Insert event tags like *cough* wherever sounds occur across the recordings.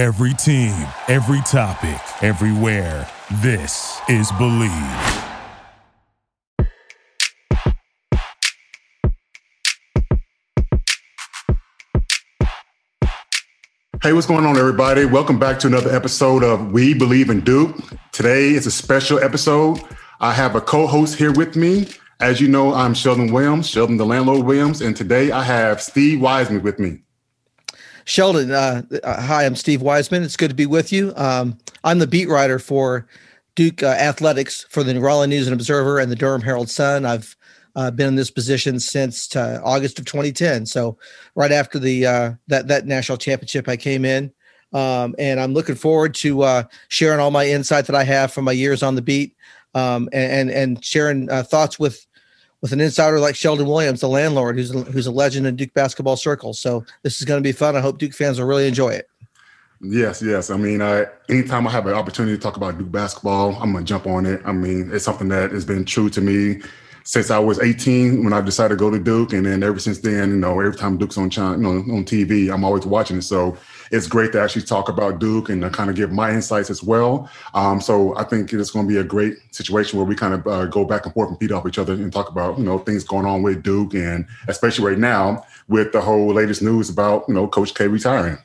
Every team, every topic, everywhere. This is Believe. Hey, what's going on, everybody? Welcome back to another episode of We Believe in Duke. Today is a special episode. I have a co host here with me. As you know, I'm Sheldon Williams, Sheldon the Landlord Williams, and today I have Steve Wiseman with me. Sheldon, uh, uh, hi, I'm Steve Wiseman. It's good to be with you. Um, I'm the beat writer for Duke uh, Athletics for the Orleans News and Observer and the Durham Herald Sun. I've uh, been in this position since uh, August of 2010. So right after the uh, that that national championship, I came in, um, and I'm looking forward to sharing all my insight that I have from my years on the beat, um, and, and, and sharing thoughts with with an insider like Sheldon Williams, the landlord, who's who's a legend in Duke basketball circles. So this is going to be fun. I hope Duke fans will really enjoy it. Yes, yes. I mean, I, anytime I have an opportunity to talk about Duke basketball, I'm gonna jump on it. I mean, it's something that has been true to me since I was 18 when I decided to go to Duke, and then ever since then, you know, every time Duke's on, you know, on TV, I'm always watching it. So it's great to actually talk about Duke and to kind of give my insights as well. Um, so I think it's going to be a great situation where we kind of uh, go back and forth and feed off each other and talk about you know things going on with Duke, and especially right now with the whole latest news about you know Coach K retiring.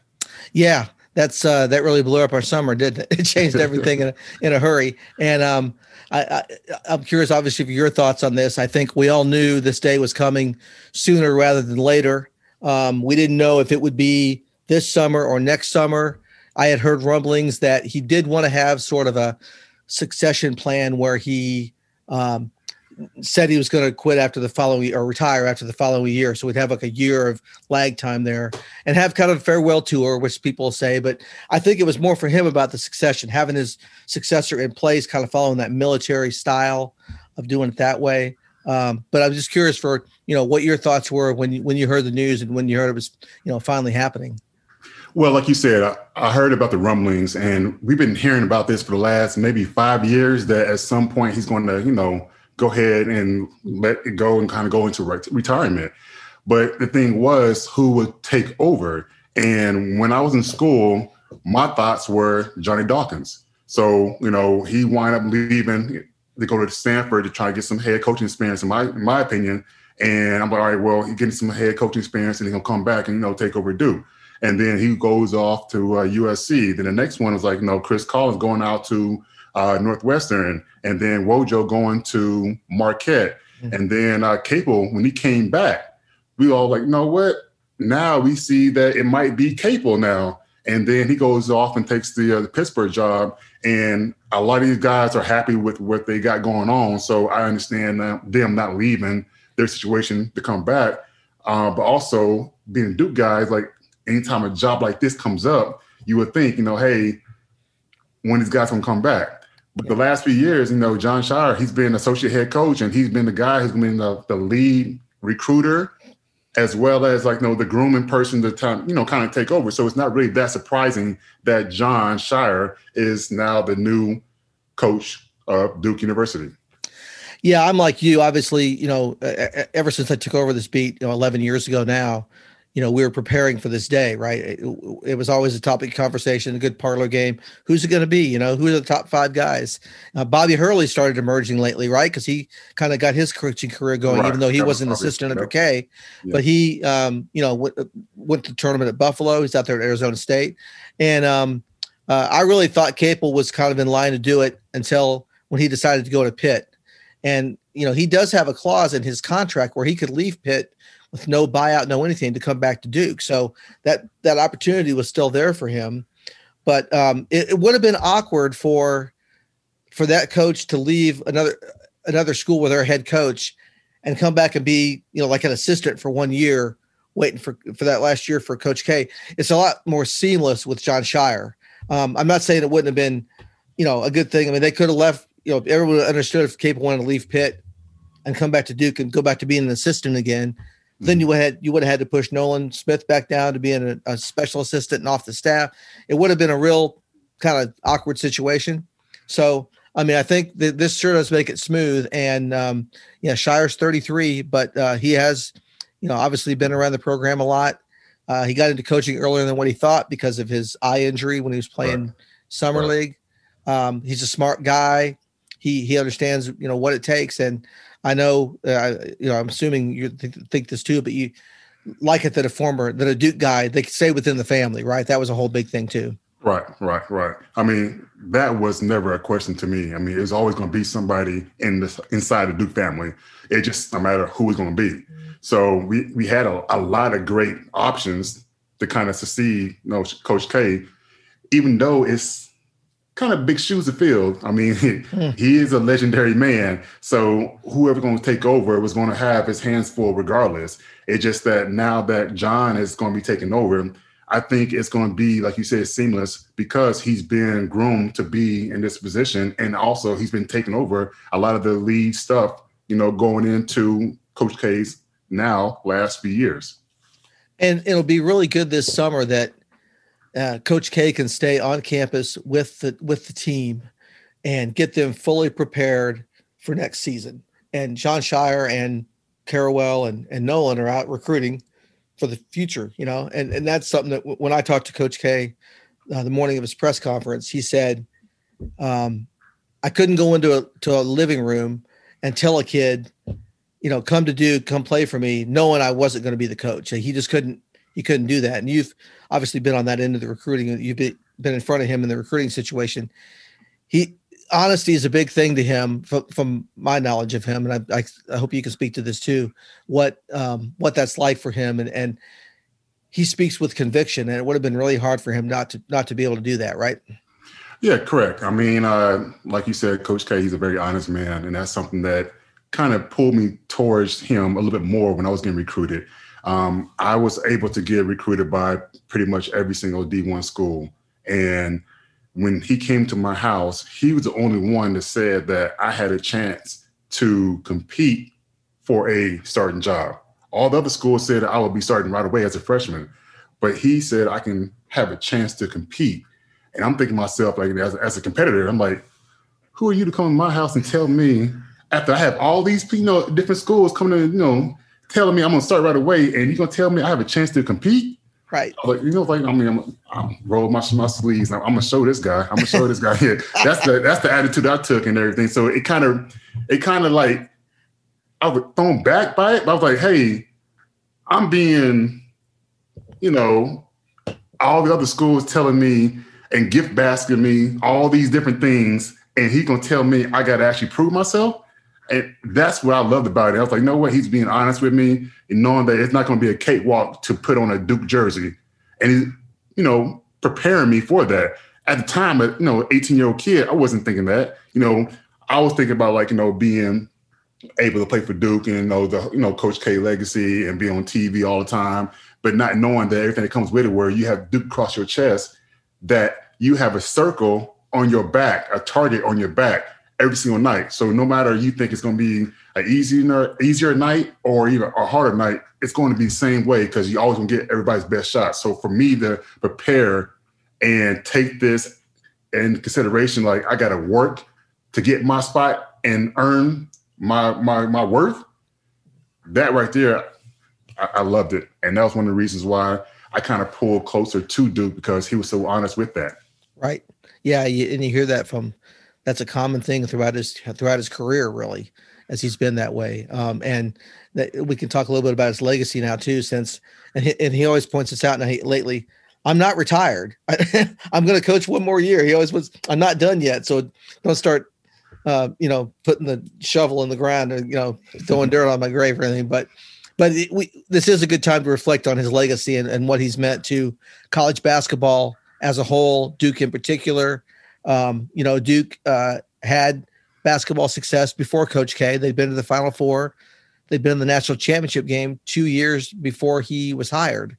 Yeah, that's uh, that really blew up our summer, didn't it? *laughs* It changed everything in a, in a hurry. And um, I, I, am curious, obviously, for your thoughts on this. I think we all knew this day was coming sooner rather than later. Um, we didn't know if it would be this summer or next summer. I had heard rumblings that he did want to have sort of a succession plan where he um, said he was going to quit after the following or retire after the following year. So we'd have like a year of lag time there and have kind of a farewell tour, which people say. But I think it was more for him about the succession, having his successor in place, kind of following that military style of doing it that way. Um, but I was just curious for you know what your thoughts were when you when you heard the news and when you heard it was you know finally happening. Well, like you said, I, I, heard about the rumblings, and we've been hearing about this for the last maybe five years. That at some point he's going to, you know, go ahead and let it go and kind of go into re- retirement. But the thing was, who would take over? And when I was in school, my thoughts were Johnny Dawkins. So you know, he wound up leaving to go to Stanford to try to get some head coaching experience, in my in my opinion. And I'm like, all right, well, he's getting some head coaching experience, and he'll come back and you know take over Duke. And then he goes off to uh, USC. Then the next one was like, you know, Chris Collins going out to uh, Northwestern, and then Wojo going to Marquette, mm-hmm. and then uh, Capel when he came back, we all like, you know what? Now we see that it might be Capel now, and then he goes off and takes the, uh, the Pittsburgh job, and a lot of these guys are happy with what they got going on. So I understand them not leaving their situation to come back, uh, but also being Duke guys, like anytime a job like this comes up, you would think, you know, hey, when these guys gonna come back? But the last few years, you know, Jon Scheyer, he's been associate head coach and he's been the guy who's been the, the lead recruiter as well as like you know the grooming person to time, you know, kind of take over. So it's not really that surprising that Jon Scheyer is now the new coach of Duke University. Yeah, I'm like you. Obviously, you know, ever since I took over this beat, you know, 11 years ago now, you know, we were preparing for this day, right? It, it was always a topic of conversation, a good parlor game. Who's it going to be? You know, who are the top five guys? Uh, Bobby Hurley started emerging lately, right? Because he kind of got his coaching career going, right. even though he was an assistant under K. Yeah. But he, um, you know, went, went to the tournament at Buffalo. He's out there at Arizona State. And um, uh, I really thought Capel was kind of in line to do it until when he decided to go to Pitt. And, you know, he does have a clause in his contract where he could leave Pitt with no buyout, no anything to come back to Duke. So that that opportunity was still there for him, but um, it, it would have been awkward for for that coach to leave another another school with their head coach and come back and be you know like an assistant for one year waiting for for that last year for coach k it's a lot more seamless with Jon Scheyer. um, i'm not saying it wouldn't have been you know a good thing i mean they could have left you know everyone understood if capel wanted to leave pitt and come back to duke and go back to being an assistant again then you would have you would have had to push Nolan Smith back down to being a, a special assistant and off the staff. It would have been a real kind of awkward situation. So I mean, I think that this sure does make it smooth. And um, yeah, Scheyer's 33, but uh, he has, you know, obviously been around the program a lot. Uh, he got into coaching earlier than what he thought because of his eye injury when he was playing right. summer right. league. Um, he's a smart guy. He he understands you know what it takes, and I know uh, you know I'm assuming you th- think this too, but you like it that a former that a Duke guy they stay within the family, right? That was a whole big thing too. Right, right, right. I mean, that was never a question to me. I mean, it was always going to be somebody in the inside the Duke family. It just no matter who was going to be. So we we had a, a lot of great options to kind of succeed. You know, Coach K, even though it's kind of big shoes to fill. I mean, *laughs* he is a legendary man. So whoever going to take over was going to have his hands full regardless. It's just that now that John is going to be taking over, I think it's going to be, like you said, seamless because he's been groomed to be in this position. And also he's been taking over a lot of the lead stuff, you know, going into Coach K's now last few years. And it'll be really good this summer that – uh, Coach K can stay on campus with the with the team and get them fully prepared for next season. And Jon Scheyer and Carrawell and, and Nolan are out recruiting for the future, you know, and, and that's something that w- when I talked to Coach K uh, the morning of his press conference, he said, um, I couldn't go into a to a living room and tell a kid, you know, come to Duke, come play for me, knowing I wasn't going to be the coach. He just couldn't he couldn't do that. And you've obviously been on that end of the recruiting. You've been in front of him in the recruiting situation. He honesty is a big thing to him from, from my knowledge of him. And I, I, I, hope you can speak to this too, what, um, what that's like for him. And, and he speaks with conviction and it would have been really hard for him not to, not to be able to do that. Right. Yeah, correct. I mean, uh, like you said, coach K, he's a very honest man. And that's something that kind of pulled me towards him a little bit more when I was getting recruited um, I was able to get recruited by pretty much every single D1 school. And when he came to my house, he was the only one that said that I had a chance to compete for a starting job. All the other schools said I would be starting right away as a freshman, but he said I can have a chance to compete. And I'm thinking myself, like as, as a competitor, I'm like, who are you to come to my house and tell me after I have all these you know different schools coming to you know telling me I'm gonna start right away, and he's gonna tell me I have a chance to compete. Right. Like you know, like I mean, I'm, I'm roll my my sleeves. I'm, I'm, gonna show this guy. I'm gonna show this guy *laughs* here. That's the that's the attitude I took and everything. So it kind of it kind of like I was thrown back by it. But I was like, hey, I'm being, you know, all the other schools telling me and gift basking me all these different things, and he's gonna tell me I gotta actually prove myself. And that's what I loved about it. I was like, know what? He's being honest with me and knowing that it's not going to be a cakewalk to put on a Duke jersey. And he's, you know, preparing me for that. At the time, uh, you know, 18 year old kid, I wasn't thinking that. You know, I was thinking about like, you know, being able to play for Duke and you know the you know Coach K legacy and be on TV all the time, but not knowing that everything that comes with it, where you have Duke across your chest, that you have a circle on your back, a target on your back every single night. So no matter you think it's going to be an easier easier night or even a harder night, it's going to be the same way because you always going to get everybody's best shot. So for me to prepare and take this in consideration, like I got to work to get my spot and earn my my my worth. That right there, I, I loved it, and that was one of the reasons why I kind of pulled closer to Duke because he was so honest with that. Right. Yeah, and you hear that from that's a common thing throughout his throughout his career, really, as he's been that way. Um, and that we can talk a little bit about his legacy now too, since and he, and he always points this out. Now he, lately, I'm not retired. I, am going to coach one more year. He always was. I'm not done yet, so don't start, uh, you know, putting the shovel in the ground and you know throwing dirt on my grave or anything. But but it, we, this is a good time to reflect on his legacy and, and what he's meant to college basketball as a whole, Duke in particular, um, you know, Duke uh, had basketball success before Coach K. They'd been to the Final Four. They'd been in the national championship game two years before he was hired.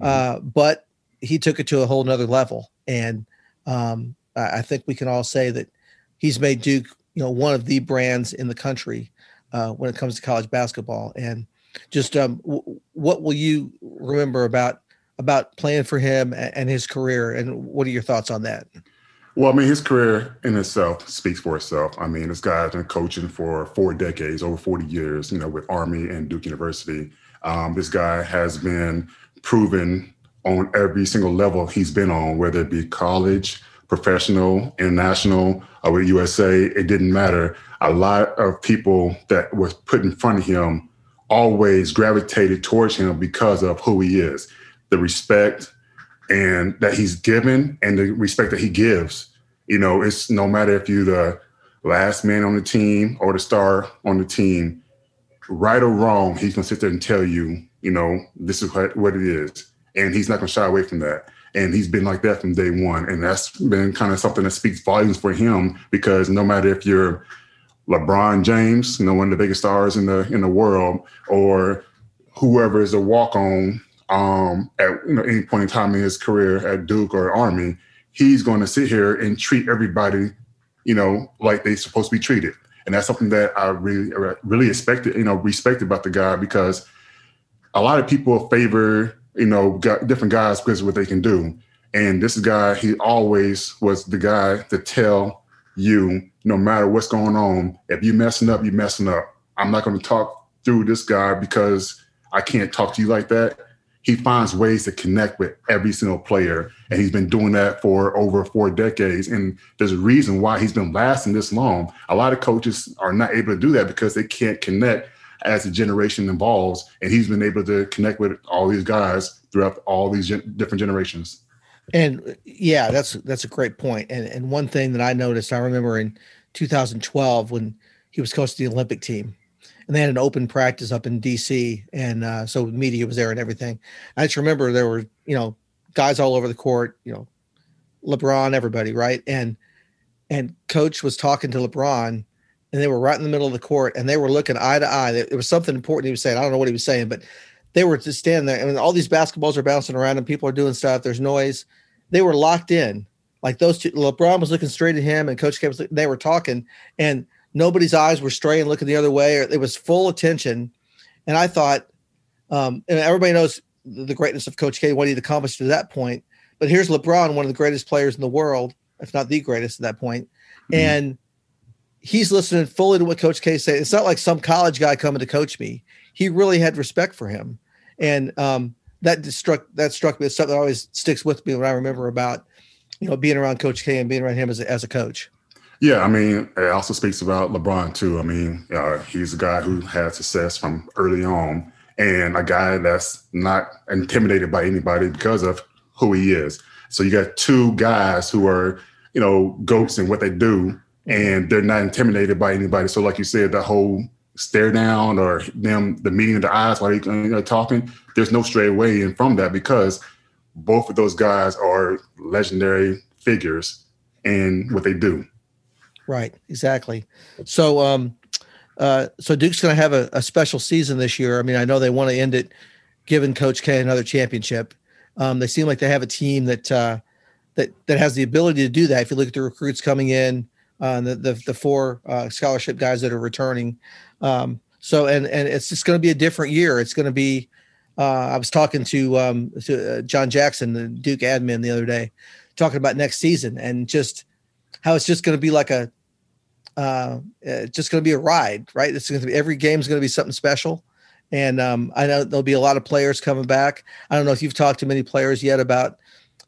Mm-hmm. Uh, but he took it to a whole nother level. And um, I think we can all say that he's made Duke, you know, one of the brands in the country uh, when it comes to college basketball. And just um, w- what will you remember about about playing for him and his career? And what are your thoughts on that? Well, I mean, his career in itself speaks for itself. I mean, this guy's been coaching for four decades, over 40 years, you know, with Army and Duke University. Um, this guy has been proven on every single level he's been on, whether it be college, professional, international, or with USA, it didn't matter. A lot of people that was put in front of him always gravitated towards him because of who he is, the respect and that he's given and the respect that he gives. You know, it's no matter if you're the last man on the team or the star on the team, right or wrong, he's gonna sit there and tell you, you know, this is what, what it is. And he's not gonna shy away from that. And he's been like that from day one. And that's been kind of something that speaks volumes for him because no matter if you're LeBron James, you know, one of the biggest stars in the in the world, or whoever is a walk on um, at you know, any point in time in his career at Duke or Army, he's going to sit here and treat everybody, you know, like they're supposed to be treated. And that's something that I really, really expected, you know, respect about the guy because a lot of people favor, you know, different guys because of what they can do. And this guy, he always was the guy to tell you, no matter what's going on, if you're messing up, you're messing up. I'm not going to talk through this guy because I can't talk to you like that he finds ways to connect with every single player. And he's been doing that for over four decades. And there's a reason why he's been lasting this long. A lot of coaches are not able to do that because they can't connect as the generation evolves. And he's been able to connect with all these guys throughout all these gen- different generations. And yeah, that's that's a great point. And and one thing that I noticed, I remember in 2012 when he was coaching the Olympic team, and they had an open practice up in DC, and uh, so media was there and everything. I just remember there were you know guys all over the court, you know, LeBron, everybody, right? And and coach was talking to LeBron, and they were right in the middle of the court, and they were looking eye to eye. It was something important he was saying. I don't know what he was saying, but they were just standing there, and all these basketballs are bouncing around, and people are doing stuff. There's noise. They were locked in. Like those two, LeBron was looking straight at him, and Coach K was. They were talking, and nobody's eyes were straying, looking the other way. Or it was full attention. And I thought, um, and everybody knows the greatness of Coach K, what he'd accomplished to that point. But here's LeBron, one of the greatest players in the world, if not the greatest at that point. Mm-hmm. And he's listening fully to what Coach K said. It's not like some college guy coming to coach me. He really had respect for him. And um, that struck that struck me as something that always sticks with me when I remember about, you know, being around Coach K and being around him as a, as a coach. Yeah, I mean, it also speaks about LeBron too. I mean, uh, he's a guy who had success from early on, and a guy that's not intimidated by anybody because of who he is. So you got two guys who are, you know, goats in what they do, and they're not intimidated by anybody. So, like you said, the whole stare down or them the meeting of the eyes while they're talking, there's no stray away in from that because both of those guys are legendary figures in what they do. Right, exactly. So, um, uh, so Duke's going to have a, a, special season this year. I mean, I know they want to end it, giving Coach K another championship. Um, they seem like they have a team that uh, that that has the ability to do that. If you look at the recruits coming in, uh, the, the, the four uh, scholarship guys that are returning, um, so and and it's just going to be a different year. It's going to be. Uh, I was talking to um, to uh, John Jackson, the Duke admin, the other day, talking about next season and just how it's just going to be like a uh, it's just going to be a ride, right? It's going to be every game is going to be something special. And um, I know there'll be a lot of players coming back. I don't know if you've talked to many players yet about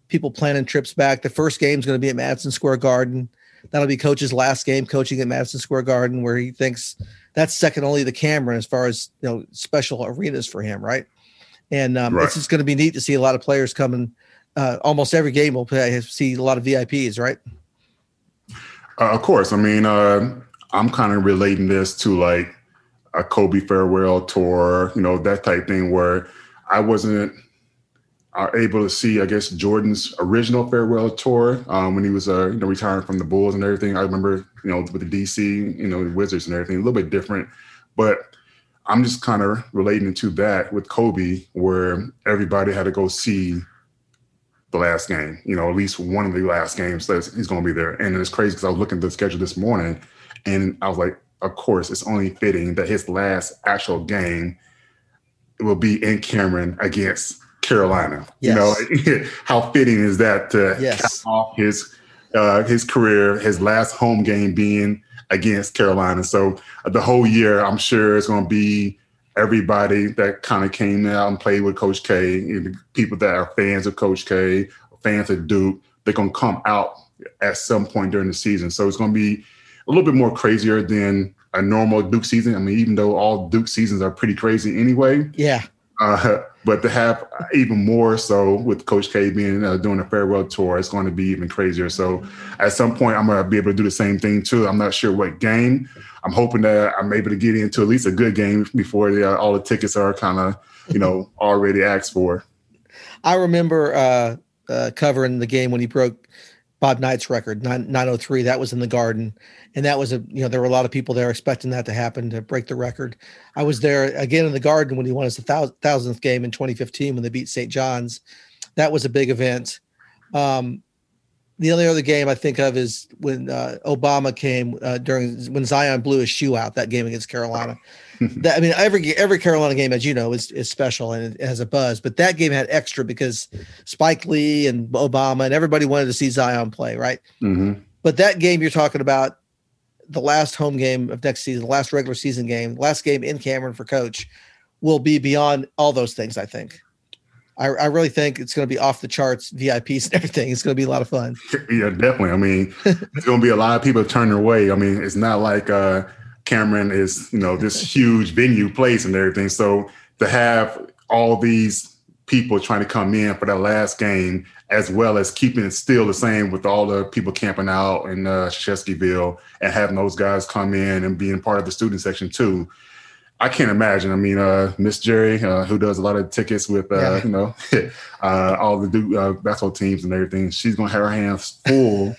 people planning trips back. The first game is going to be at Madison Square Garden. That'll be coach's last game coaching at Madison Square Garden, where he thinks that's second only to Cameron as far as you know special arenas for him, right? And um, right. it's just going to be neat to see a lot of players coming. Uh, almost every game will play, see a lot of VIPs, right? Uh, of course. I mean, uh, I'm kind of relating this to like a Kobe farewell tour, you know, that type thing where I wasn't uh, able to see, I guess, Jordan's original farewell tour um, when he was, uh, you know, retiring from the Bulls and everything. I remember, you know, with the DC, you know, Wizards and everything, a little bit different. But I'm just kind of relating to that with Kobe, where everybody had to go see the last game, you know, at least one of the last games that he's going to be there. And it's crazy because I was looking at the schedule this morning and I was like, of course, it's only fitting that his last actual game will be in Cameron against Carolina. Yes. You know, *laughs* how fitting is that to yes. off his uh, his career, his last home game being against Carolina. So uh, the whole year, I'm sure it's going to be everybody that kind of came out and played with Coach K, people that are fans of Coach K, fans of Duke, they're gonna come out at some point during the season. So it's gonna be a little bit more crazier than a normal Duke season. I mean, even though all Duke seasons are pretty crazy anyway. Yeah. Uh, *laughs* but to have even more so with Coach K being uh, doing a farewell tour, it's going to be even crazier. So at some point, I'm going to be able to do the same thing too. I'm not sure what game. I'm hoping that I'm able to get into at least a good game before the, uh, all the tickets are kind of, you know, already asked for. I remember uh, uh, covering the game when he broke Bob Knight's record, 903. That was in the Garden, and that was a you know there were a lot of people there expecting that to happen to break the record. I was there again in the Garden when he won his thousandth game in 2015 when they beat St. John's. That was a big event. Um, the only other game I think of is when uh, Obama came uh, during when Zion blew his shoe out that game against Carolina. *laughs* that, I mean, every every Carolina game, as you know, is is special and it has a buzz. But that game had extra because Spike Lee and Obama and everybody wanted to see Zion play, right? Mm-hmm. But that game you're talking about, the last home game of next season, the last regular season game, last game in Cameron for Coach, will be beyond all those things. I think. I, I really think it's going to be off the charts, VIPs and everything. It's going to be a lot of fun. Yeah, definitely. I mean, it's going to be a lot of people turning away. I mean, it's not like uh, Cameron is, you know, this huge venue place and everything. So to have all these people trying to come in for that last game, as well as keeping it still the same with all the people camping out in uh, Krzyzewskiville and having those guys come in and being part of the student section too I can't imagine. I mean, uh, Miss Jerry, uh, who does a lot of tickets with, uh, yeah. you know, *laughs* uh, all the Duke uh, basketball teams and everything, she's gonna have her hands full.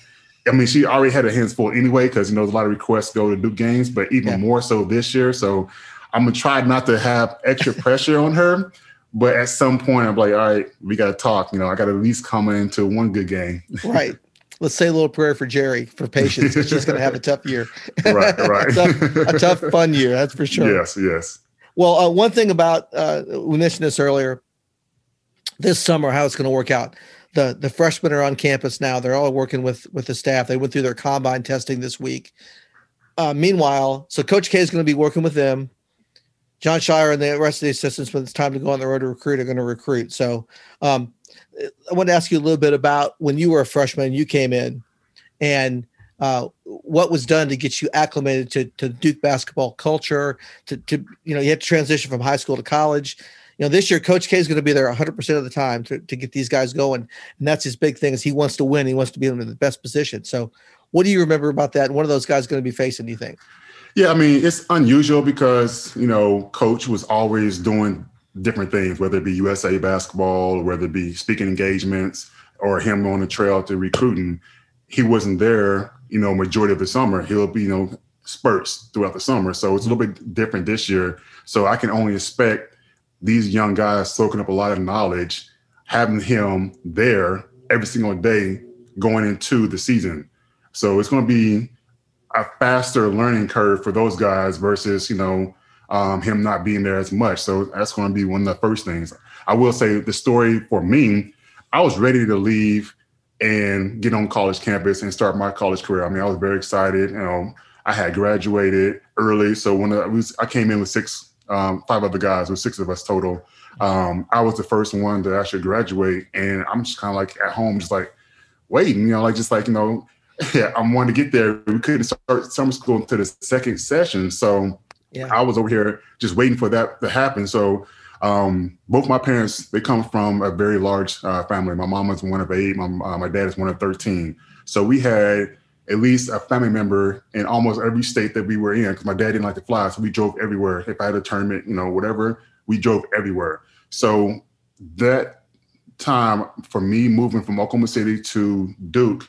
I mean, she already had her hands full anyway because you know there's a lot of requests go to Duke games, but even yeah. more so this year. So I'm gonna try not to have extra pressure on her. But at some point, I'm like, all right, we got to talk. You know, I got to at least come into one good game. right let's say a little prayer for Jerry for patience. She's just going to have a *laughs* tough year. Right, *laughs* right. a, tough, a, tough, fun year, that's for sure. Yes, yes. Well, uh, one thing about uh, we mentioned this earlier. This summer, how it's going to work out. The the freshmen are on campus now. They're all working with with the staff. They went through their combine testing this week. Uh, meanwhile, so Coach K is going to be working with them. Jon Scheyer and the rest of the assistants, when it's time to go on the road to recruit, are going to recruit. So um, I want to ask you a little bit about when you were a freshman, you came in, and uh, what was done to get you acclimated to, to Duke basketball culture. To, to you know, you had to transition from high school to college. You know, this year Coach K is going to be there 100 percent of the time to, to get these guys going, and that's his big thing. Is he wants to win. He wants to be in the best position. So, what do you remember about that? One of those guys going to be facing? Do you think? Yeah, I mean, it's unusual because you know, Coach was always doing different things, whether it be USA basketball, whether it be speaking engagements, or him on the trail to recruiting. He wasn't there, you know, majority of the summer. He'll be, you know, spurts throughout the summer. So it's a little bit different this year. So I can only expect these young guys soaking up a lot of knowledge, having him there every single day going into the season. So it's going to be a faster learning curve for those guys versus, you know, um, him not being there as much. So that's going to be one of the first things. I will say the story for me, I was ready to leave and get on college campus and start my college career. I mean, I was very excited. You know, I had graduated early, so when I was, I came in with six, um, five other guys, with six of us total. Um, I was the first one to actually graduate, and I'm just kind of like at home, just like waiting, you know, like just like you know, *laughs* yeah, I'm wanting to get there. We couldn't start summer school until the second session, so yeah. I was over here just waiting for that to happen. So um, both my parents, they come from a very large uh, family. My mom is one of eight. My, uh, my dad is one of 13. So we had at least a family member in almost every state that we were in because my dad didn't like to fly. So we drove everywhere. If I had a tournament, you know, whatever, we drove everywhere. So that time for me moving from Oklahoma City to Duke,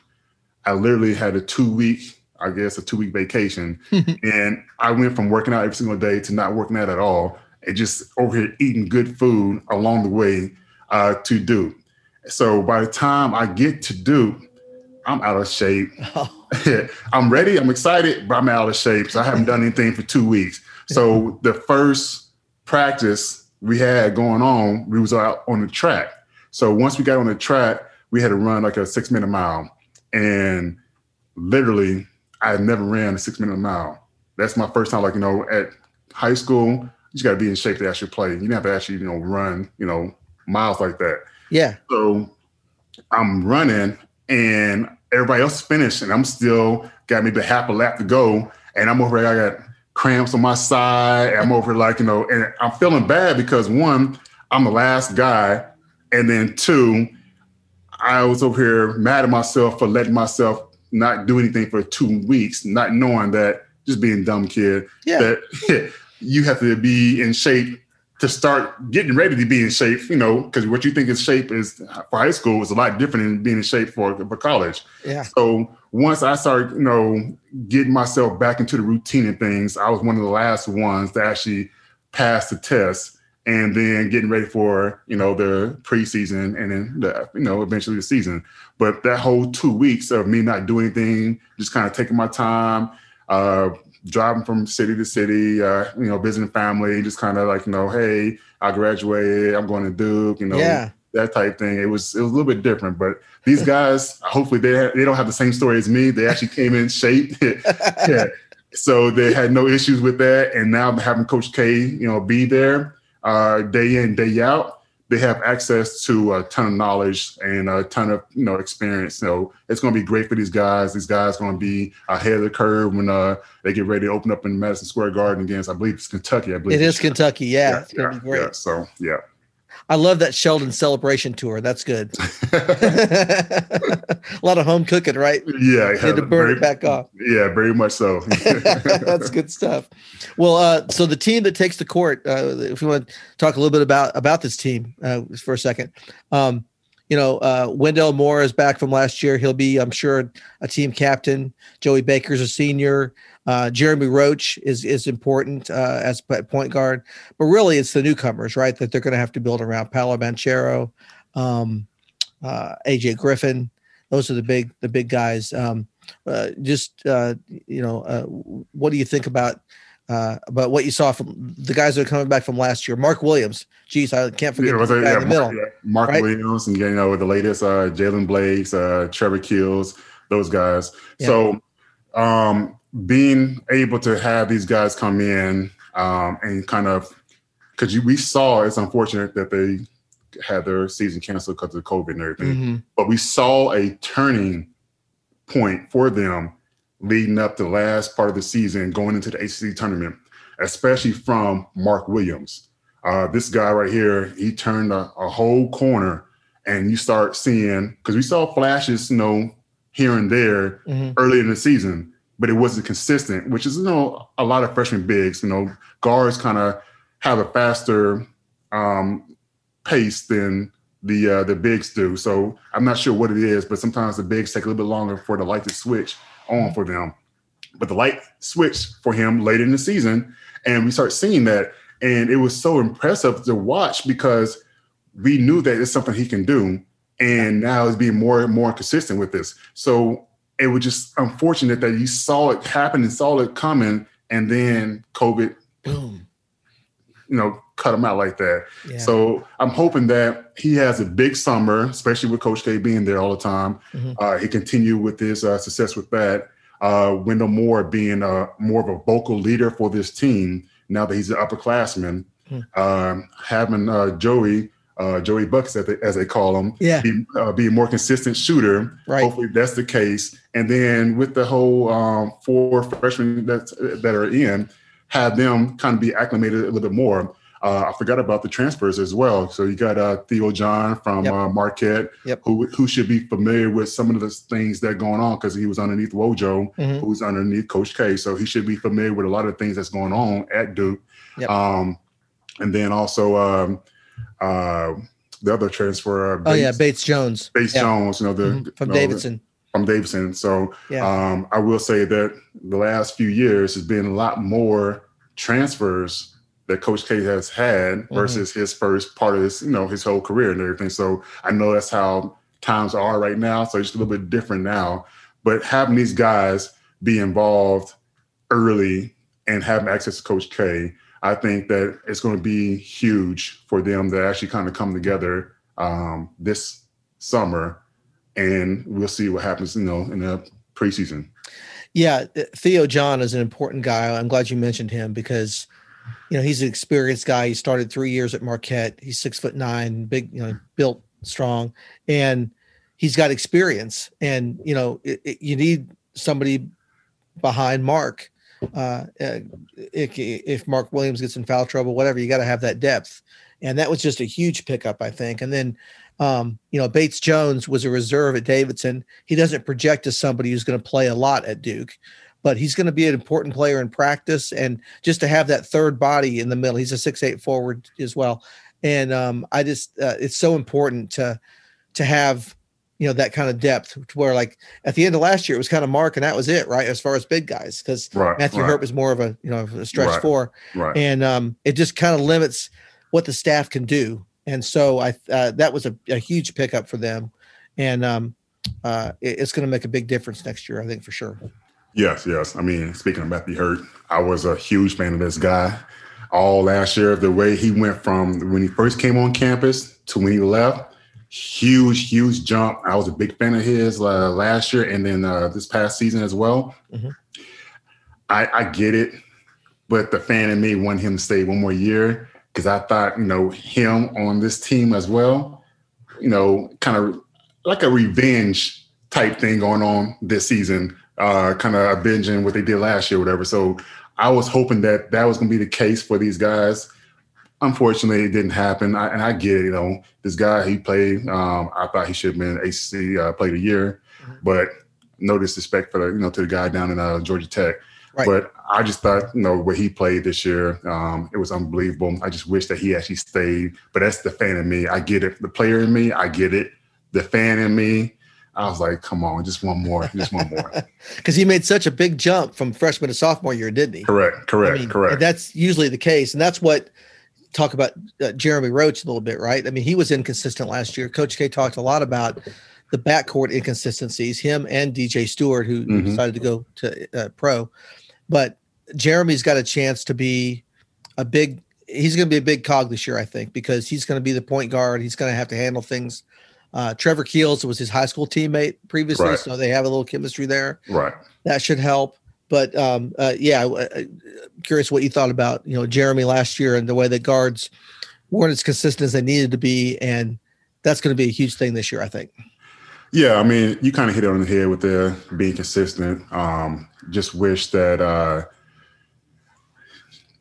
I literally had a two week I guess, a two week vacation. *laughs* and I went from working out every single day to not working out at all and just over here eating good food along the way uh, to Duke. So by the time I get to Duke, I'm out of shape. Oh. *laughs* *laughs* I'm ready. I'm excited, but I'm out of shape. So I haven't done anything for two weeks. So the first practice we had going on, we was out on the track. So once we got on the track, we had to run like a six minute mile. And literally I had never ran a six minute mile. That's my first time, like, you know, at high school, You just got to be in shape to actually play. You don't have to actually, you know, run, you know, miles like that. Yeah. So I'm running and everybody else finished and I'm still got maybe half a lap to go. And I'm over here. I got cramps on my side. I'm over like, you know, and I'm feeling bad because one, I'm the last guy. And then two, I was over here mad at myself for letting myself not do anything for two weeks, not knowing that just being dumb kid, yeah. that *laughs* you have to be in shape to start getting ready to be in shape, you know, because what you think is shape is for high school is a lot different than being in shape for, for college. Yeah. So once I started, you know, getting myself back into the routine and things, I was one of the last ones to actually pass the test and then getting ready for, you know, the preseason and then the, you know, eventually the season. But that whole two weeks of me not doing anything, just kind of taking my time, uh, driving from city to city, uh, you know, visiting family, just kind of like, you know, hey, I graduated, I'm going to Duke, you know, yeah. that type thing. It was it was a little bit different, but these guys, hopefully they they don't have the same story as me. They actually came in shape. *laughs* yeah. So they had no issues with that. And now having Coach K, you know, be there uh, day in, day out, they have access to a ton of knowledge and a ton of you know experience. So it's going to be great for these guys. These guys going to be ahead of the curve when uh, they get ready to open up in Madison Square Garden against. I believe it's Kentucky. I believe it is Kentucky. Yeah, yeah it's going be great. Yeah, so yeah. I love that Sheldon celebration tour. That's good. *laughs* *laughs* a lot of home cooking, right? Yeah, had to burn very, it back off. Yeah, very much so. *laughs* That's good stuff. Well, uh, so the team that takes the court, uh, if you want to talk a little bit about about this team uh, for a second, um, you know, uh, Wendell Moore is back from last year. He'll be, I'm sure, a team captain. Joey Baker's a senior. Uh, Jeremy Roach is is important uh, as point guard, but really it's the newcomers, right? That they're going to have to build around. Paolo Banchero, um, uh, AJ Griffin. Those are the big the big guys. Um, uh, just uh, you know, uh, what do you think about about what you saw from the guys that are coming back from last year? Mark Williams. Geez, I can't forget yeah, the yeah, in the middle. Mark, yeah. Mark right? Williams, and you know the latest Jaylen Blakes, Trevor Keels, those guys. So. Um, being able to have these guys come in um, and kind of because we saw it's unfortunate that they had their season canceled because of COVID and everything, mm-hmm. but we saw a turning point for them leading up to the last part of the season, going into the ACC tournament, especially from Mark Williams. Uh, this guy right here, he turned a, a whole corner, and you start seeing because we saw flashes, you know, here and there mm-hmm. early in the season but it wasn't consistent, which is, you know, a lot of freshman bigs, you know, guards kind of have a faster um, pace than the uh, the bigs do. So I'm not sure what it is, but sometimes the bigs take a little bit longer for the light to switch on for them. But the light switched for him later in the season, and we start seeing that, and it was so impressive to watch because we knew that it's something he can do, and now he's being more and more consistent with this. So it was just unfortunate that you saw it happen and saw it coming, and then COVID, boom, you know, cut him out like that. Yeah. So I'm hoping that he has a big summer, especially with Coach K being there all the time. Mhm. Uh, he continue with his uh, success with that. Uh, Wendell Moore being uh, more of a vocal leader for this team now that he's an upperclassman. Mhm. Um, having uh, Joey, uh, Joey Bucks as they, as they call him, Yeah. be, uh, be a more consistent shooter. Right. Hopefully that's the case. And then with the whole um, four freshmen that that are in, have them kind of be acclimated a little bit more. Uh, I forgot about the transfers as well. So you got uh, Theo John from Yep. uh, Marquette, Yep. who who should be familiar with some of the things that are going on because he was underneath Wojo, Mhm. who's underneath Coach K. So he should be familiar with a lot of things that's going on at Duke. Yep. Um, and then also um, uh, the other transfer, uh, Oh yeah, Bates- Bates Jones Bates Yeah. Jones, you know, the Mhm. from you know, Davidson. from Davidson. So Yeah. um, I will say that the last few years has been a lot more transfers that Coach K has had Mm-hmm. versus his first part of his, you know, his whole career and everything. So I know that's how times are right now. So it's just a little bit different now. But having these guys be involved early and having access to Coach K, I think that it's going to be huge for them to actually kind of come together um, this summer, and we'll see what happens. You know, in the preseason. Yeah, Theo John is an important guy. I'm glad you mentioned him because you know, he's an experienced guy. He started three years at Marquette. He's six foot nine, big, you know, built strong, and he's got experience. And you know, it, it, you need somebody behind Mark. Uh, uh if, Mark Williams gets in foul trouble, whatever, you got to have that depth. And that was just a huge pickup, I think. And then, um, you know, Bates Jones was a reserve at Davidson. He doesn't project as somebody who's going to play a lot at Duke but he's going to be an important player in practice. And just to have that third body in the middle, he's a six eight forward as well. And um, I just uh, it's so important to to have you know that kind of depth where like at the end of last year it was kind of Mark and that was it right as far as big guys because right, Matthew right. Hurt was more of a you know a stretch right, four right. and um, it just kind of limits what the staff can do and so I uh, that was a, a, huge pickup for them and um, uh, it, it's going to make a big difference next year I think for sure. Yes, yes. I mean, speaking of Matthew Hurt, I was a huge fan of this guy all last year. The way he went from when he first came on campus to when he left, huge, huge jump. I was a big fan of his uh, last year and then uh, this past season as well. Mm-hmm. I, I get it, but the fan in me wanted him to stay one more year because I thought, you know, him on this team as well, you know, kind of like a revenge type thing going on this season uh, kind of binging what they did last year, whatever. So I was hoping that that was going to be the case for these guys. Unfortunately, it didn't happen. I, and I get it, you know, this guy, he played, um, I thought he should have been ACC uh, Player of the Year, mm-hmm. but no disrespect for the, you know, to the guy down in uh, Georgia Tech. Right. But I just thought, you know, what he played this year, um, it was unbelievable. I just wish that he actually stayed. But that's the fan in me. I get it. The player in me, I get it. The fan in me, I was like, come on, just one more, just one more. *laughs* Because he made such a big jump from freshman to sophomore year, didn't he? Correct, correct, I mean, correct. That's usually the case. And that's what talk about uh, Jeremy Roach a little bit, right? I mean, he was inconsistent last year. Coach K talked a lot about the backcourt inconsistencies, him and DJ Stewart, who mm-hmm. decided to go to uh, pro. But Jeremy's got a chance to be a big, he's going to be a big cog this year, I think, because he's going to be the point guard. He's going to have to handle things uh, Trevor Keels was his high school teammate previously, right. so they have a little chemistry there. Right. That should help. But um, uh, yeah, uh, curious what you thought about you know Jeremy last year and the way the guards weren't as consistent as they needed to be, and that's going to be a huge thing this year, I think. Yeah, I mean, you kind of hit it on the head with the being consistent. Um, just wish that uh,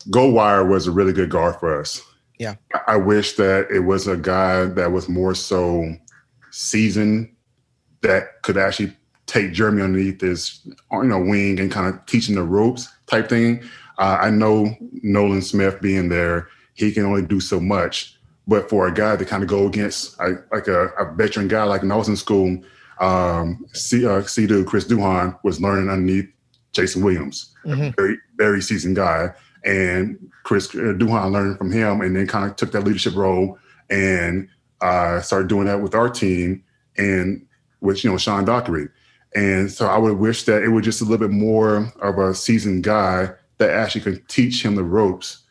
Goldwire was a really good guard for us. Yeah, I wish that it was a guy that was more so seasoned that could actually take Jeremy underneath his you know wing and kind of teaching the ropes type thing. Uh, I know Nolan Smith being there, he can only do so much. But for a guy to kind of go against a, like a, a, veteran guy like when I was in school, um, C, uh, C Chris Duhon was learning underneath Jason Williams, mm-hmm. very very seasoned guy, and Chris uh, Duhon learned from him, and then kind of took that leadership role and I started doing that with our team and with you know Sean Dockery. And so I would wish that it was just a little bit more of a seasoned guy that actually could teach him the ropes,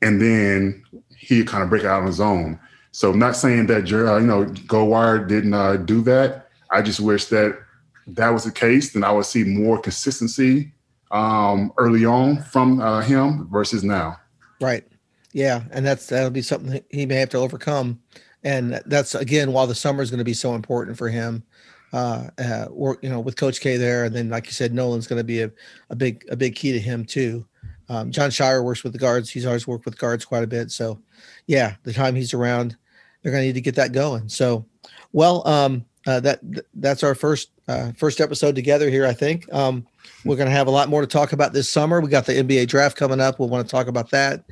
and then he kind of break out on his own. So I'm not saying that uh, you know Goldwire didn't uh, do that. I just wish that that was the case. Then I would see more consistency um, early on from uh, him versus now. Right. Yeah, and that's that'll be something he may have to overcome, and that's again while the summer is going to be so important for him. Uh, uh, work you know with Coach K there, and then like you said, Nolan's going to be a, a big a big key to him too. Um, Jon Scheyer works with the guards; he's always worked with guards quite a bit. So, yeah, the time he's around, they're going to need to get that going. So, well, um, uh, that that's our first uh, first episode together here. I think um, we're going to have a lot more to talk about this summer. We got the NBA draft coming up. We'll want to talk about that.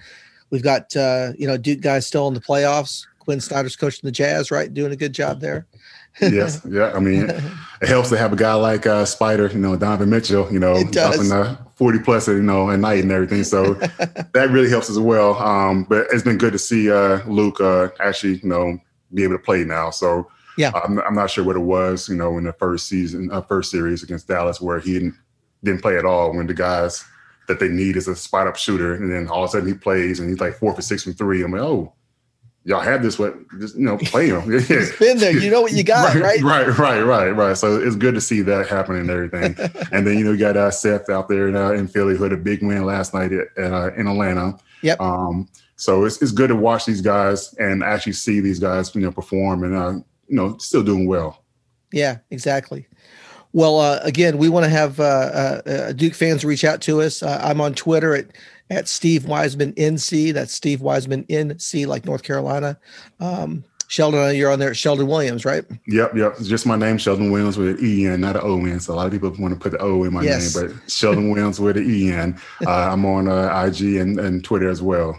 We've got uh, you know Duke guys still in the playoffs. Quin Snyder's coaching the Jazz, right? Doing a good job there. *laughs* yes, yeah. I mean, it helps to have a guy like uh, Spider, you know, Donovan Mitchell, you know, dropping the forty plus, you know, at night and everything. So *laughs* that really helps as well. Um, but it's been good to see uh, Luke uh, actually, you know, be able to play now. So yeah, I'm, I'm not sure what it was, you know, in the first season, uh, first series against Dallas, where he didn't didn't play at all when the guys that they need is a spot up shooter. And then all of a sudden he plays and he's like four for six from three. I'm like, oh, y'all have this what just you know play him. *laughs* it's been there. You know what you got, *laughs* right, right? Right, right, right, right. So it's good to see that happening and everything. *laughs* and then you know you got uh, Seth out there in, uh, in Philly who had a big win last night at, uh, in Atlanta. Yep. Um, so it's it's good to watch these guys and actually see these guys you know perform and uh, you know still doing well. Yeah, exactly. Well, uh, again, we want to have uh, uh, uh, Duke fans reach out to us. Uh, I'm on Twitter at at Steve Wiseman NC. That's Steve Wiseman NC, like North Carolina. Um, Sheldon, you're on there. Sheldon Williams, right? Yep, yep. It's just my name, Sheldon Williams with an E N, not an O N. So a lot of people want to put the O in my yes. name, but Sheldon Williams with an E N. Uh, I'm on uh, IG and, and Twitter as well.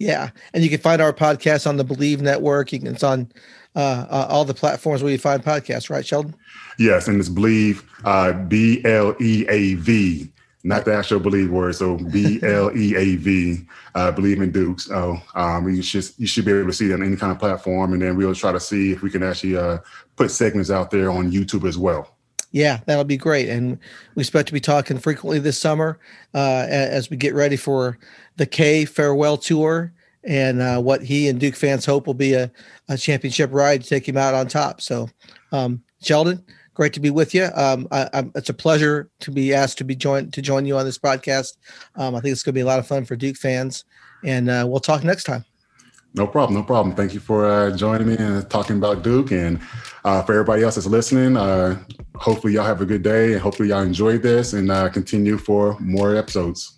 Yeah, and you can find our podcast on the Believe Network. You can, it's on uh, uh, all the platforms where you find podcasts, right, Sheldon? Yes, and it's Bleav uh, B L E A V not the actual believe word. So B L E A V, uh, Bleav in Duke. So um, you should you should be able to see that on any kind of platform, and then we'll try to see if we can actually uh, put segments out there on YouTube as well. Yeah, that'll be great, and we expect to be talking frequently this summer uh, as we get ready for the K farewell tour and uh, what he and Duke fans hope will be a, a championship ride to take him out on top. So, um, Sheldon, great to be with you. Um, I, it's a pleasure to be asked to be joined to join you on this podcast. Um, I think it's going to be a lot of fun for Duke fans, and uh, we'll talk next time. No problem, no problem. Thank you for uh, joining me and talking about Duke, and uh, for everybody else that's listening. Uh, hopefully, y'all have a good day, and hopefully, y'all enjoyed this, and uh, continue for more episodes.